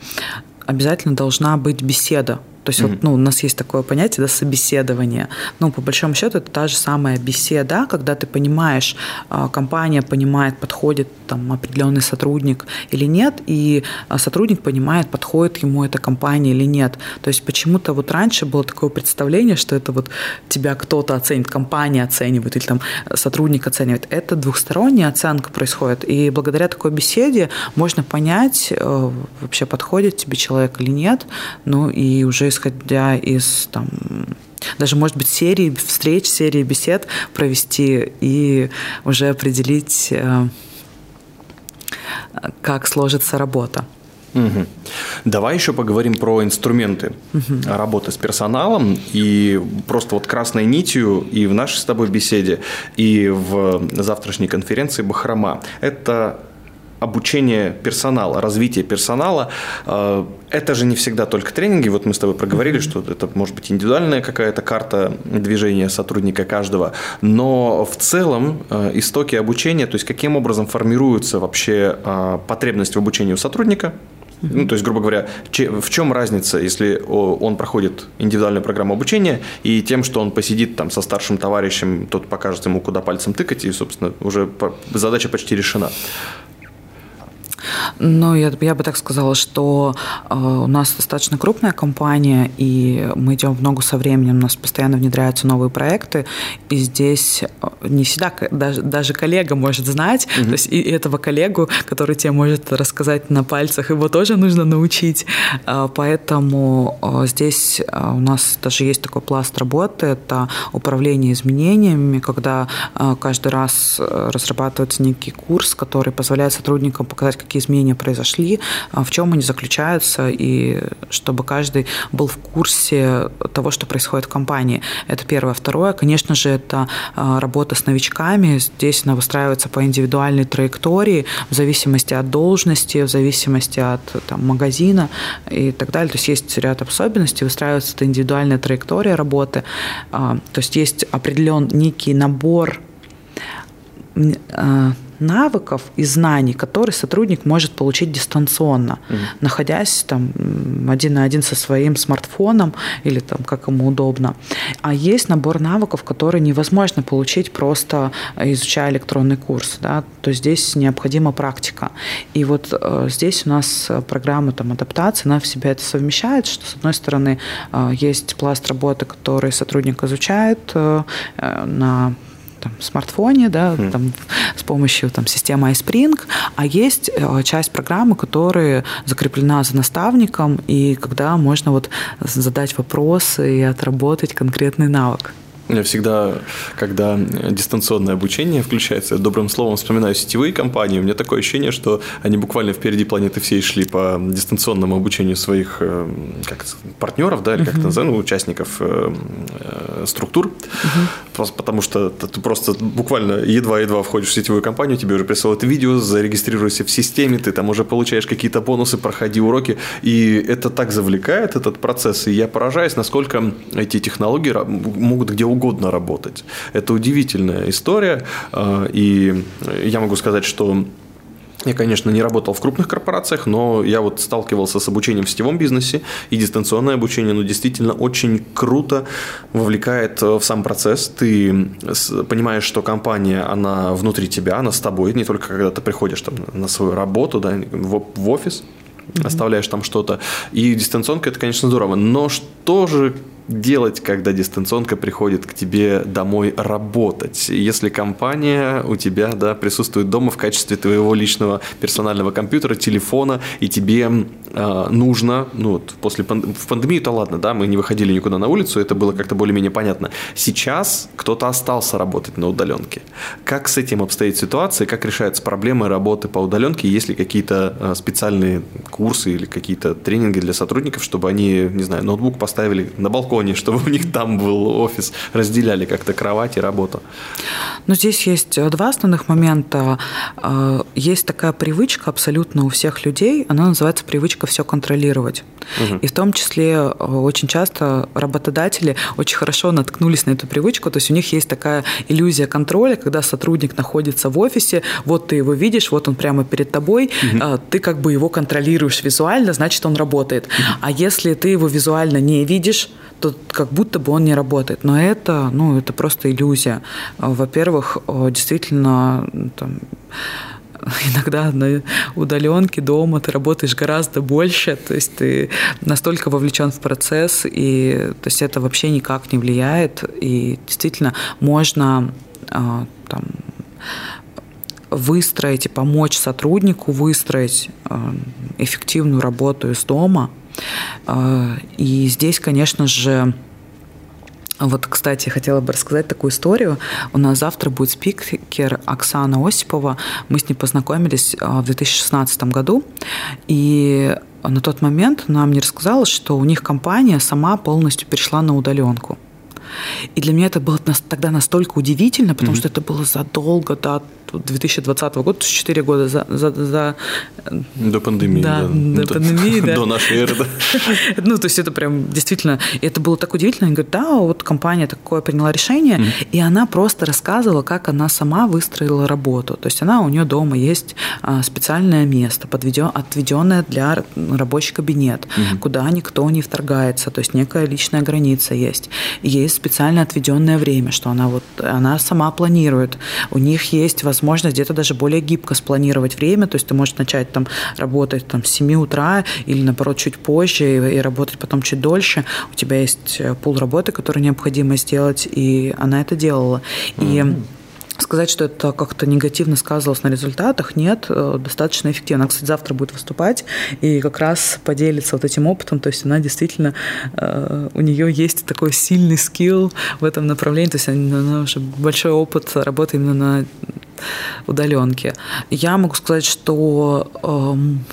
обязательно должна быть беседа то есть mm-hmm. вот, ну, у нас есть такое понятие, да, собеседование. Ну, по большому счету, это та же самая беседа, когда ты понимаешь, а, компания понимает, подходит там определенный сотрудник или нет, и а, сотрудник понимает, подходит ему эта компания или нет. То есть почему-то вот раньше было такое представление, что это вот тебя кто-то оценит, компания оценивает или там сотрудник оценивает. Это двухсторонняя оценка происходит, и благодаря такой беседе можно понять, э, вообще подходит тебе человек или нет, ну и уже исходя из там, даже, может быть, серии встреч, серии бесед провести и уже определить, э, как сложится работа. Угу. Давай еще поговорим про инструменты угу. работы с персоналом. И просто вот красной нитью и в нашей с тобой беседе, и в завтрашней конференции Бахрома. Это обучение персонала, развитие персонала, э, это же не всегда только тренинги. Вот мы с тобой проговорили, что это может быть индивидуальная какая-то карта движения сотрудника каждого. Но в целом э, истоки обучения, то есть каким образом формируется вообще э, потребность в обучении у сотрудника, ну, то есть, грубо говоря, в чем разница, если он проходит индивидуальную программу обучения и тем, что он посидит там со старшим товарищем, тот покажет ему, куда пальцем тыкать, и, собственно, уже задача почти решена. Ну, я, я бы так сказала, что э, у нас достаточно крупная компания, и мы идем в ногу со временем, у нас постоянно внедряются новые проекты, и здесь э, не всегда даже, даже коллега может знать, угу. то есть и этого коллегу, который тебе может рассказать на пальцах, его тоже нужно научить. Э, поэтому э, здесь э, у нас даже есть такой пласт работы, это управление изменениями, когда э, каждый раз э, разрабатывается некий курс, который позволяет сотрудникам показать, какие изменения произошли, а, в чем они заключаются, и чтобы каждый был в курсе того, что происходит в компании. Это первое. Второе, конечно же, это а, работа с новичками. Здесь она выстраивается по индивидуальной траектории в зависимости от должности, в зависимости от там, магазина и так далее. То есть есть ряд особенностей, выстраивается эта индивидуальная траектория работы. А, то есть есть определен некий набор навыков и знаний, которые сотрудник может получить дистанционно, угу. находясь там один на один со своим смартфоном или там как ему удобно. А есть набор навыков, которые невозможно получить просто изучая электронный курс, да, то здесь необходима практика. И вот э, здесь у нас программа там адаптации, она в себя это совмещает, что с одной стороны э, есть пласт работы, который сотрудник изучает э, на там, смартфоне, да, mm. там, с помощью там, системы iSpring, а есть э, часть программы, которая закреплена за наставником, и когда можно вот задать вопросы и отработать конкретный навык. Я всегда, когда дистанционное обучение включается, добрым словом вспоминаю сетевые компании. У меня такое ощущение, что они буквально впереди планеты всей шли по дистанционному обучению своих э, как партнеров, да, или как это называют, ну, участников э, э, структур. Просто потому что ты просто буквально едва-едва входишь в сетевую компанию, тебе уже присылают видео, зарегистрируйся в системе, ты там уже получаешь какие-то бонусы, проходи уроки. И это так завлекает, этот процесс. И я поражаюсь, насколько эти технологии могут где угодно угодно работать. Это удивительная история, а, и я могу сказать, что я, конечно, не работал в крупных корпорациях, но я вот сталкивался с обучением в сетевом бизнесе, и дистанционное обучение, ну, действительно очень круто вовлекает в сам процесс. Ты понимаешь, что компания, она внутри тебя, она с тобой, не только когда ты приходишь там на свою работу, да, в офис, оставляешь там что-то. И дистанционка это, конечно, здорово. Но что же делать, когда дистанционка приходит к тебе домой работать. Если компания у тебя да, присутствует дома в качестве твоего личного персонального компьютера, телефона, и тебе э, нужно, ну вот после панд... в пандемию-то ладно, да, мы не выходили никуда на улицу, это было как-то более-менее понятно. Сейчас кто-то остался работать на удаленке. Как с этим обстоит ситуация, как решаются проблемы работы по удаленке, есть ли какие-то э, специальные курсы или какие-то тренинги для сотрудников, чтобы они, не знаю, ноутбук поставили на балкон балконе, чтобы у них там был офис, разделяли как-то кровать и работу. Ну, здесь есть э, два основных момента. Э, есть такая привычка абсолютно у всех людей, она называется привычка все контролировать. Угу. И в том числе э, очень часто работодатели очень хорошо наткнулись на эту привычку, то есть у них есть такая иллюзия контроля, когда сотрудник находится в офисе, вот ты его видишь, вот он прямо перед тобой, угу. ты как бы его контролируешь визуально, значит, он работает. Угу. А если ты его визуально не видишь, то как будто бы он не работает. Но это, ну, это просто иллюзия. Во-первых, действительно, там, иногда на удаленке дома ты работаешь гораздо больше, то есть ты настолько вовлечен в процесс, и то есть это вообще никак не влияет, и действительно можно а, там, выстроить и помочь сотруднику выстроить а, эффективную работу из дома – а, и здесь, конечно же, вот, кстати, хотела бы рассказать такую историю. У нас завтра будет спикер Оксана Осипова. Мы с ней познакомились а, в 2016 году. И на тот момент она мне рассказала, что у них компания сама полностью перешла на удаленку. И для меня это было тогда настолько удивительно, потому mm-hmm. что это было задолго до 2020 года, то есть 4 года за, за, за... До пандемии, да. да. До, пандемии, да. До нашей эры, да. Ну, то есть это прям действительно... Это было так удивительно. Они говорят, да, вот компания такое приняла решение, mm-hmm. и она просто рассказывала, как она сама выстроила работу. То есть она, у нее дома есть а, специальное место, подведен, отведенное для рабочий кабинет, mm-hmm. куда никто не вторгается, то есть некая личная граница есть. Есть специально отведенное время, что она вот, она сама планирует. У них есть возможность возможность где-то даже более гибко спланировать время, то есть ты можешь начать там работать там, с 7 утра или, наоборот, чуть позже и, и работать потом чуть дольше. У тебя есть э, пул работы, которую необходимо сделать, и она это делала. Mm-hmm. И Сказать, что это как-то негативно сказывалось на результатах, нет, э, достаточно эффективно. Она, кстати, завтра будет выступать и как раз поделится вот этим опытом, то есть она действительно, э, у нее есть такой сильный скилл в этом направлении, то есть она уже большой опыт работы именно на удаленке. Я могу сказать, что э,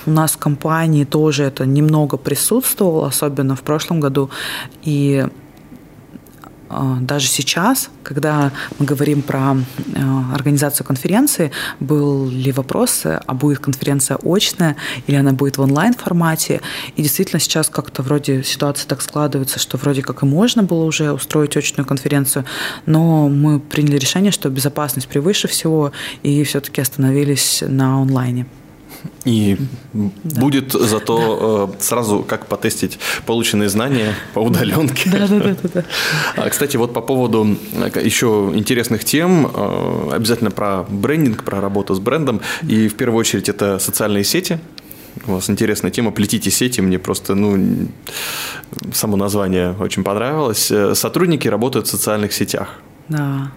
у нас в компании тоже это немного присутствовало, особенно в прошлом году, и даже сейчас, когда мы говорим про а, организацию конференции, были вопросы, а будет конференция очная или она будет в онлайн-формате. И действительно сейчас как-то вроде ситуация так складывается, что вроде как и можно было уже устроить очную конференцию, но мы приняли решение, что безопасность превыше всего, и все-таки остановились на онлайне. И да. будет зато да. сразу как потестить полученные знания по удаленке. Да, да, да, да. А, кстати, вот по поводу э, еще интересных тем, э, обязательно про брендинг, про работу с брендом. И в первую очередь это социальные сети. У вас интересная тема «Плетите сети». Мне просто, ну, само название очень понравилось. Э, сотрудники работают в социальных сетях. Да.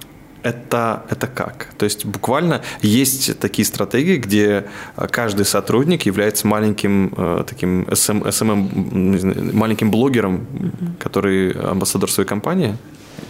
Это, это как? То есть буквально есть такие стратегии, где каждый сотрудник является маленьким э, таким SM, SMM, маленьким блогером, mm-hmm. который амбассадор своей компании?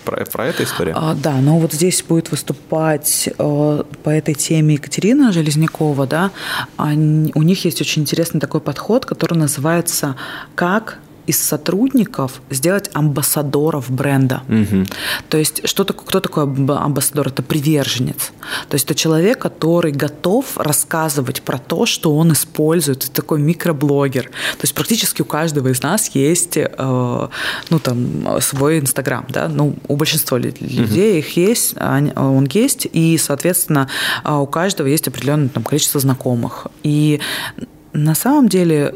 Про, про это история? А, да, но вот здесь будет выступать э, по этой теме Екатерина Железнякова, да. Они, у них есть очень интересный такой подход, который называется «Как из сотрудников сделать амбассадоров бренда. Угу. То есть что такое, кто такой амбассадор? Это приверженец. То есть это человек, который готов рассказывать про то, что он использует. Это такой микроблогер. То есть практически у каждого из нас есть э, ну, там, свой Инстаграм. Да? Ну, у большинства людей угу. их есть, он есть, и, соответственно, у каждого есть определенное там, количество знакомых. И на самом деле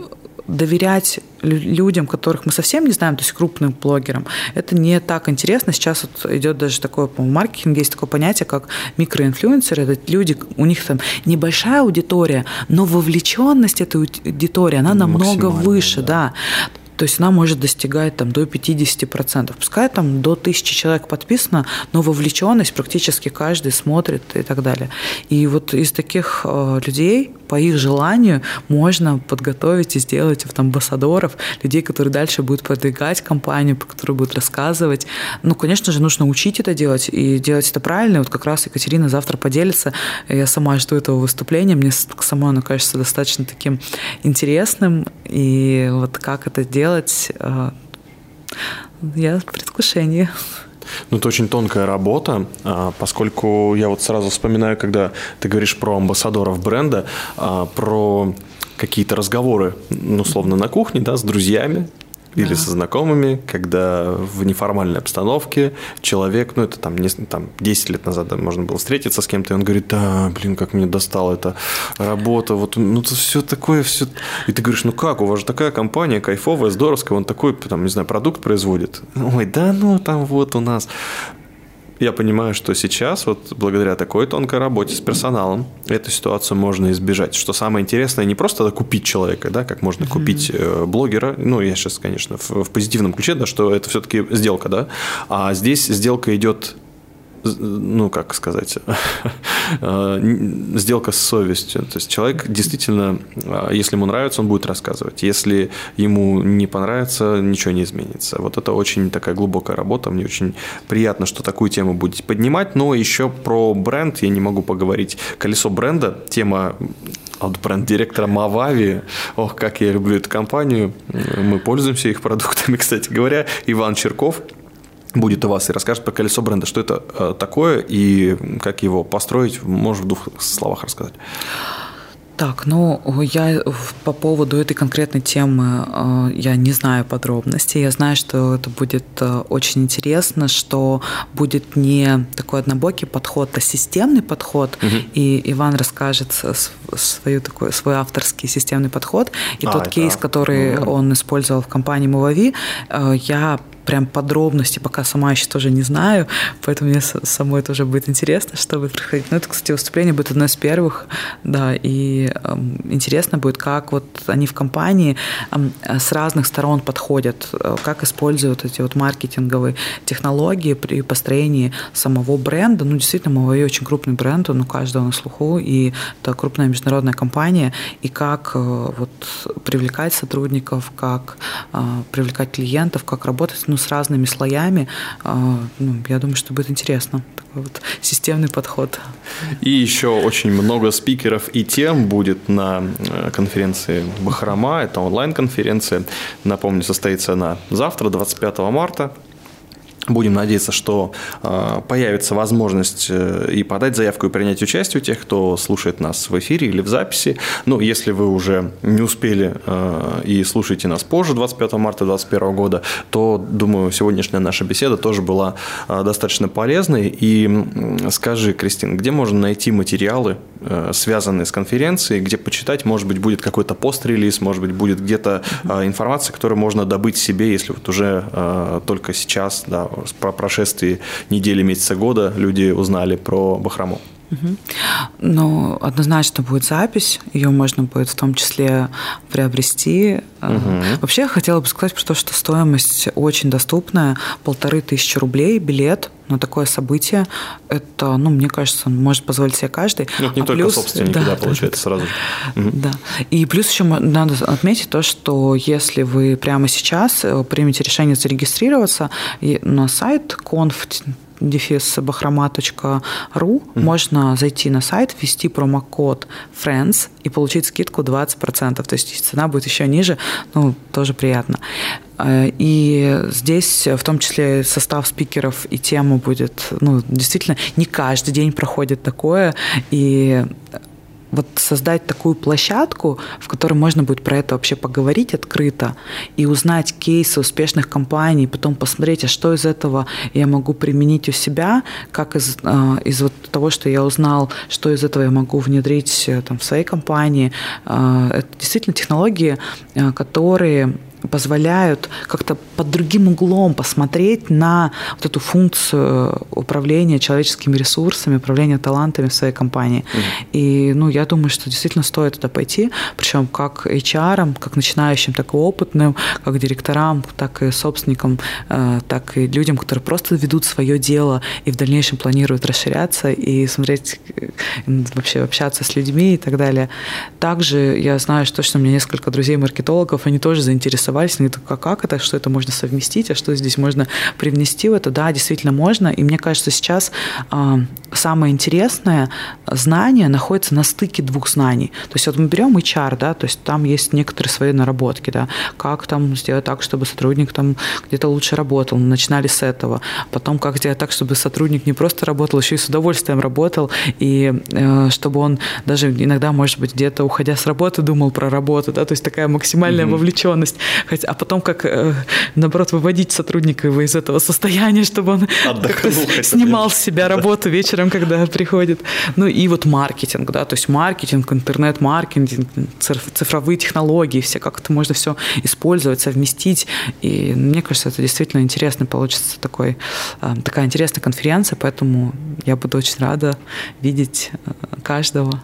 доверять людям, которых мы совсем не знаем, то есть крупным блогерам, это не так интересно. Сейчас вот идет даже такое, по маркетинге есть такое понятие, как микроинфлюенсеры. Это люди, у них там небольшая аудитория, но вовлеченность этой аудитории, она намного выше, да. да. То есть она может достигать там, до 50%. Пускай там до 1000 человек подписано, но вовлеченность практически каждый смотрит и так далее. И вот из таких э, людей по их желанию можно подготовить и сделать вот, амбассадоров, людей, которые дальше будут продвигать компанию, которые будут рассказывать. Ну, конечно же, нужно учить это делать и делать это правильно. И вот как раз Екатерина завтра поделится. Я сама жду этого выступления. Мне самой оно кажется достаточно таким интересным. И вот как это делать, делать, э, я в предвкушении. Ну, это очень тонкая работа, а, поскольку я вот сразу вспоминаю, когда ты говоришь про амбассадоров бренда, а, про какие-то разговоры, ну, условно, на кухне, да, с друзьями, или со знакомыми, когда в неформальной обстановке человек, ну это там, не, там 10 лет назад можно было встретиться с кем-то, и он говорит, да, блин, как мне достала эта работа, вот, ну это все такое, все. И ты говоришь, ну как, у вас же такая компания кайфовая, здоровская, он такой, там, не знаю, продукт производит. Ой, да ну там вот у нас я понимаю, что сейчас, вот благодаря такой тонкой работе с персоналом, эту ситуацию можно избежать. Что самое интересное, не просто купить человека, да, как можно mm-hmm. купить э, блогера, ну, я сейчас, конечно, в, в позитивном ключе, да, что это все-таки сделка, да, а здесь сделка идет ну, как сказать, э, сделка с совестью. То есть человек действительно, э, если ему нравится, он будет рассказывать. Если ему не понравится, ничего не изменится. Вот это очень такая глубокая работа. Мне очень приятно, что такую тему будете поднимать. Но еще про бренд я не могу поговорить. Колесо бренда, тема от бренд-директора Мавави. Ох, как я люблю эту компанию. Мы пользуемся их продуктами, кстати говоря. Иван Черков – будет у вас и расскажет про колесо бренда, что это э, такое и как его построить, можешь в двух словах рассказать. Так, ну, я по поводу этой конкретной темы э, я не знаю подробностей. Я знаю, что это будет э, очень интересно, что будет не такой однобокий подход, а системный подход. Угу. И Иван расскажет свою, такой, свой авторский системный подход. И а, тот это... кейс, который угу. он использовал в компании Мовави, я прям подробности пока сама еще тоже не знаю, поэтому мне самой тоже будет интересно, что будет происходить. Но это, кстати, выступление будет одно из первых, да, и э, интересно будет, как вот они в компании э, с разных сторон подходят, э, как используют эти вот маркетинговые технологии при построении самого бренда. Ну, действительно, Huawei очень крупный бренд, он у каждого на слуху, и это крупная международная компания, и как э, вот привлекать сотрудников, как э, привлекать клиентов, как работать, ну, с разными слоями. А, ну, я думаю, что будет интересно. Такой вот системный подход. И еще очень много спикеров и тем будет на э, конференции Бахрома. Это онлайн-конференция. Напомню, состоится она завтра, 25 марта. Будем надеяться, что э, появится возможность э, и подать заявку и принять участие у тех, кто слушает нас в эфире или в записи. Ну, если вы уже не успели э, и слушаете нас позже, 25 марта 2021 года, то, думаю, сегодняшняя наша беседа тоже была достаточно полезной. И скажи, Кристина, где можно найти материалы, связанные с конференцией, где почитать, может быть, будет какой-то пост-релиз, может быть, будет где-то информация, которую можно добыть себе, если вот уже только сейчас, да, по прошествии недели, месяца, года люди узнали про Бахрому? Угу. Ну, однозначно будет запись, ее можно будет в том числе приобрести. Угу. Вообще, я хотела бы сказать про то, что стоимость очень доступная, полторы тысячи рублей билет на такое событие. Это, ну, мне кажется, может позволить себе каждый. Ну, это не а только плюс, собственники, да, да получается, сразу же. Да. И плюс еще надо отметить то, что если вы прямо сейчас э, примете решение зарегистрироваться на сайт conf дефис бахрома.ру mm-hmm. можно зайти на сайт, ввести промокод FRIENDS и получить скидку 20%. То есть цена будет еще ниже, ну, тоже приятно. Э, и здесь в том числе состав спикеров и тема будет, ну, действительно, не каждый день проходит такое, и вот создать такую площадку, в которой можно будет про это вообще поговорить открыто и узнать кейсы успешных компаний, потом посмотреть, а что из этого я могу применить у себя, как из, э, из вот того, что я узнал, что из этого я могу внедрить э, там, в своей компании. Э, это действительно технологии, которые позволяют как-то под другим углом посмотреть на вот эту функцию управления человеческими ресурсами, управления талантами в своей компании. Mm-hmm. И ну, я думаю, что действительно стоит туда пойти, причем как HR, как начинающим, так и опытным, как директорам, так и собственникам, э, так и людям, которые просто ведут свое дело и в дальнейшем планируют расширяться и смотреть, э, вообще общаться с людьми и так далее. Также я знаю, что, что у меня несколько друзей-маркетологов, они тоже заинтересованы заинтересовались, они такие, как это, что это можно совместить, а что здесь можно привнести в это? Да, действительно можно. И мне кажется, сейчас э, самое интересное знание находится на стыке двух знаний. То есть вот мы берем HR, да, то есть там есть некоторые свои наработки, да, как там сделать так, чтобы сотрудник там где-то лучше работал. Мы начинали с этого. Потом как сделать так, чтобы сотрудник не просто работал, еще и с удовольствием работал, и э, чтобы он даже иногда, может быть, где-то уходя с работы думал про работу, да, то есть такая максимальная mm-hmm. вовлеченность а потом как, э, наоборот, выводить сотрудника из этого состояния, чтобы он снимал с себя работу вечером, когда приходит. Ну и вот маркетинг, да, то есть маркетинг, интернет-маркетинг, цифровые технологии, все как это можно все использовать, совместить. И мне кажется, это действительно интересно получится такой, э, такая интересная конференция, поэтому я буду очень рада видеть э, каждого.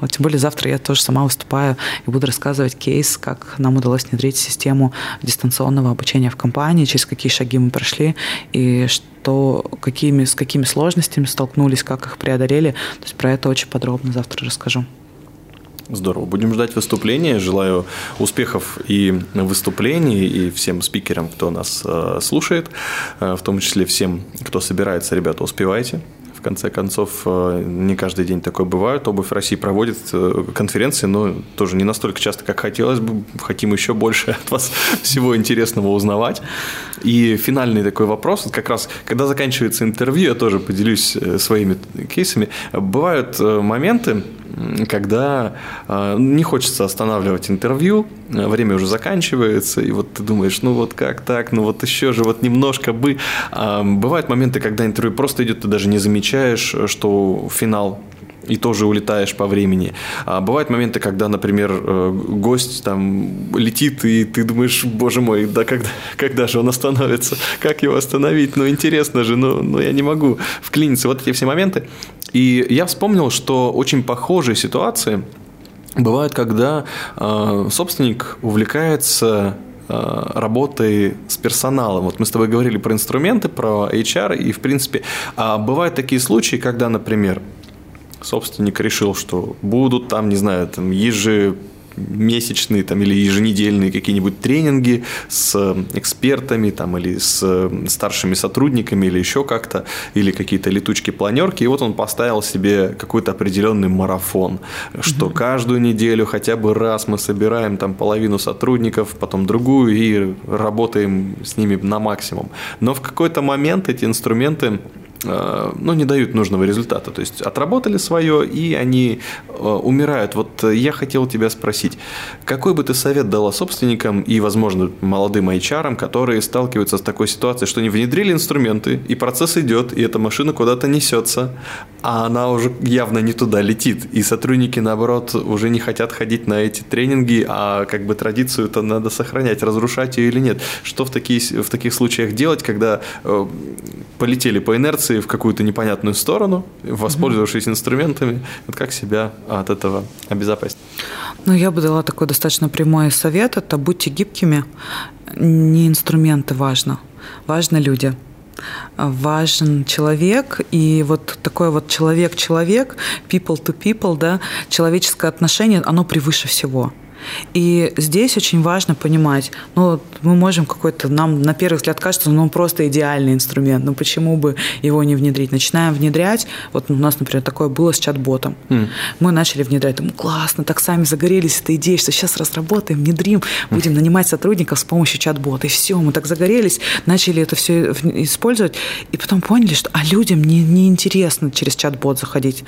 Вот, тем более завтра я тоже сама выступаю и буду рассказывать кейс, как нам удалось внедрить систему дистанционного обучения в компании, через какие шаги мы прошли и что, какими, с какими сложностями столкнулись, как их преодолели. То есть про это очень подробно завтра расскажу. Здорово. Будем ждать выступления. Желаю успехов и выступлений, и всем спикерам, кто нас э, слушает, э, в том числе всем, кто собирается. Ребята, успевайте конце концов, э, не каждый день такое бывает. Обувь России проводит э, конференции, но тоже не настолько часто, как хотелось бы. Хотим еще больше от вас всего интересного узнавать. И финальный такой вопрос, как раз, когда заканчивается интервью, я тоже поделюсь э, своими кейсами. Бывают моменты, когда э, не хочется останавливать интервью, э, время уже заканчивается, и вот ты думаешь, ну вот как так, ну вот еще же вот немножко бы. Бывают моменты, когда интервью просто идет, ты даже не замечаешь, что финал и тоже улетаешь по времени. А бывают моменты, когда, например, э, гость там летит, и ты думаешь, боже мой, да когда, когда же он остановится? Как его остановить? Ну, интересно же, но, но я не могу вклиниться. Вот эти все моменты. И я вспомнил, что очень похожие ситуации бывают, когда э, собственник увлекается э, работой с персоналом. Вот мы с тобой говорили про инструменты, про HR, и, в принципе, а бывают такие случаи, когда, например, собственник решил, что будут там, не знаю, там ежи месячные там, или еженедельные какие-нибудь тренинги с экспертами там, или с старшими сотрудниками или еще как-то, или какие-то летучки-планерки. И вот он поставил себе какой-то определенный марафон, что mm-hmm. каждую неделю хотя бы раз мы собираем там половину сотрудников, потом другую и работаем с ними на максимум. Но в какой-то момент эти инструменты Э, ну, не дают нужного результата. То есть отработали свое, и они э, умирают. Вот я хотел тебя спросить, какой бы ты совет дала собственникам и, возможно, молодым HR, которые сталкиваются с такой ситуацией, что они внедрили инструменты, и процесс идет, и эта машина куда-то несется, а она уже явно не туда летит, и сотрудники, наоборот, уже не хотят ходить на эти тренинги, а как бы традицию-то надо сохранять, разрушать ее или нет. Что в, такие, в таких случаях делать, когда э, полетели по инерции в какую-то непонятную сторону, воспользовавшись инструментами, вот как себя от этого обезопасить? Ну, я бы дала такой достаточно прямой совет, это будьте гибкими, не инструменты важно, важно люди. важен человек, и вот такой вот человек-человек, people to people, да, человеческое отношение, оно превыше всего. И здесь очень важно понимать, ну, мы можем какой-то, нам на первый взгляд кажется, ну, просто идеальный инструмент, но почему бы его не внедрить? Начинаем внедрять, вот у нас, например, такое было с чат-ботом. Mm. Мы начали внедрять, думаю, классно, так сами загорелись этой идеей, что сейчас разработаем, внедрим, будем нанимать сотрудников с помощью чат-бота. И все, мы так загорелись, начали это все использовать, и потом поняли, что а людям не, не интересно через чат-бот заходить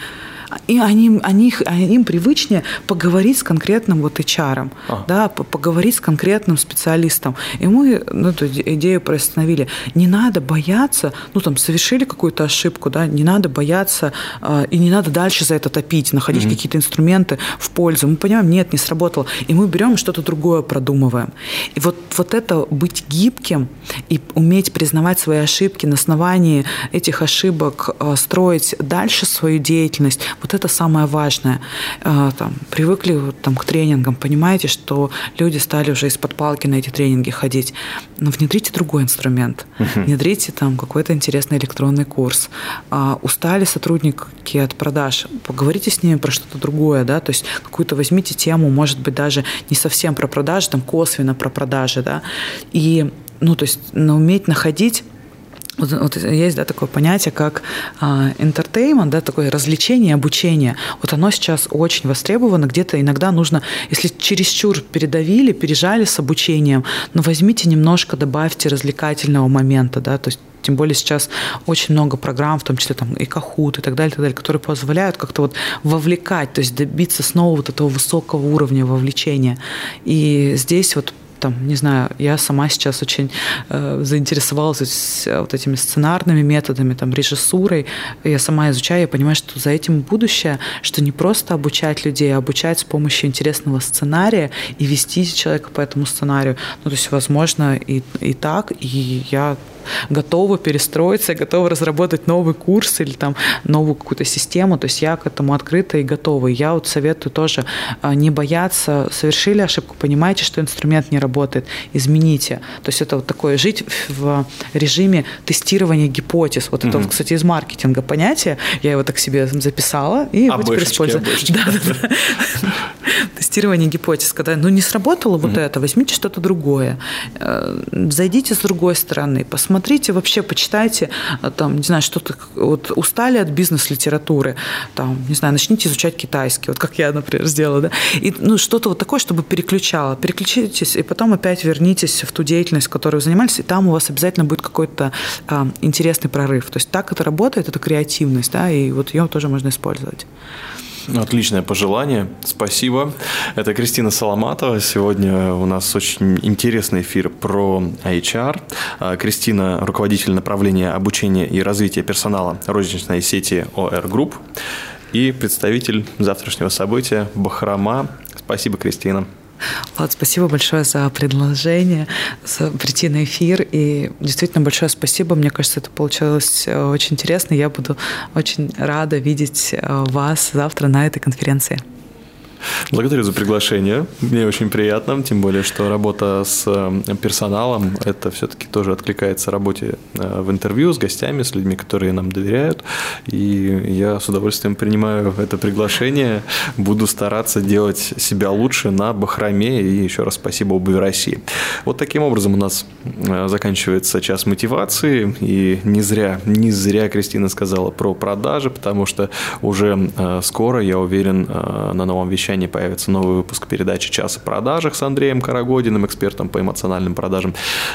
и они, они, им привычнее поговорить с конкретным вот HR, а. да, поговорить с конкретным специалистом. И мы ну, эту идею приостановили. Не надо бояться, ну там совершили какую-то ошибку, да, не надо бояться э, и не надо дальше за это топить, находить mm-hmm. какие-то инструменты в пользу. Мы понимаем, нет, не сработало, и мы берем что-то другое продумываем. И вот вот это быть гибким и уметь признавать свои ошибки на основании этих ошибок э, строить дальше свою деятельность вот это самое важное. А, там, привыкли вот, там, к тренингам, понимаете, что люди стали уже из-под палки на эти тренинги ходить. Но внедрите другой инструмент. Внедрите там какой-то интересный электронный курс. А, устали сотрудники от продаж, поговорите с ними про что-то другое, да, то есть какую-то возьмите тему, может быть, даже не совсем про продажи, там косвенно про продажи, да, и ну, то есть уметь находить вот, вот есть да, такое понятие, как а, entertainment, да, такое развлечение, обучение. Вот оно сейчас очень востребовано. Где-то иногда нужно, если чересчур передавили, пережали с обучением, но возьмите немножко, добавьте развлекательного момента, да, то есть тем более сейчас очень много программ, в том числе там и Kahoot и так далее, и так далее, которые позволяют как-то вот вовлекать, то есть добиться снова вот этого высокого уровня вовлечения. И здесь вот там, не знаю, я сама сейчас очень э, заинтересовалась вот этими сценарными методами, там, режиссурой. Я сама изучаю, я понимаю, что за этим будущее, что не просто обучать людей, а обучать с помощью интересного сценария и вести человека по этому сценарию. Ну, то есть, возможно, и, и так, и я готова перестроиться, готова разработать новый курс или там новую какую-то систему. То есть я к этому открыта и готова. И я вот советую тоже а, не бояться. Совершили ошибку, понимаете, что инструмент не работает, измените. То есть это вот такое жить в режиме тестирования гипотез. Вот это, вот, кстати, из маркетинга понятие. Я его так себе записала и его теперь использую. Да, да, да. Тестирование гипотез. Когда ну, не сработало вот это, возьмите что-то другое. Э, зайдите с другой стороны, посмотрите посмотрите, вообще почитайте, э, там, не знаю, что-то, вот устали от бизнес-литературы, там, не знаю, начните изучать китайский, вот как я, например, сделала, да, и, ну, что-то вот такое, чтобы переключало, переключитесь, и потом опять вернитесь в ту деятельность, которой вы занимались, и там у вас обязательно будет какой-то а, интересный прорыв. То есть так это работает, это креативность, да, и вот ее тоже можно использовать. Отличное пожелание. Спасибо. Это Кристина Соломатова. Сегодня у нас очень интересный эфир про HR. А, Кристина – руководитель направления обучения и развития персонала розничной сети OR Group и представитель завтрашнего события Бахрама. Спасибо, Кристина. Влад, спасибо большое за предложение, за прийти на эфир. И действительно большое спасибо. Мне кажется, это получилось э, очень интересно. Я буду очень рада видеть э, вас завтра на этой конференции. Благодарю за приглашение. Мне очень приятно, тем более, что работа с э, персоналом, это все-таки тоже откликается работе э, в интервью с гостями, с людьми, которые нам доверяют. И я с удовольствием принимаю это приглашение. Буду стараться делать себя лучше на Бахраме. И еще раз спасибо обуви России. Вот таким образом у нас э, заканчивается час мотивации. И не зря, не зря Кристина сказала про продажи, потому что уже скоро, я уверен, на новом вещании вещании появится новый выпуск передачи «Час о продажах» с Андреем Карагодиным, экспертом по эмоциональным продажам.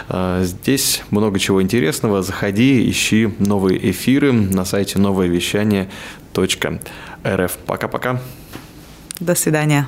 А, здесь много чего интересного. Заходи, ищи новые эфиры на сайте новое вещание .рф. Пока-пока. До свидания.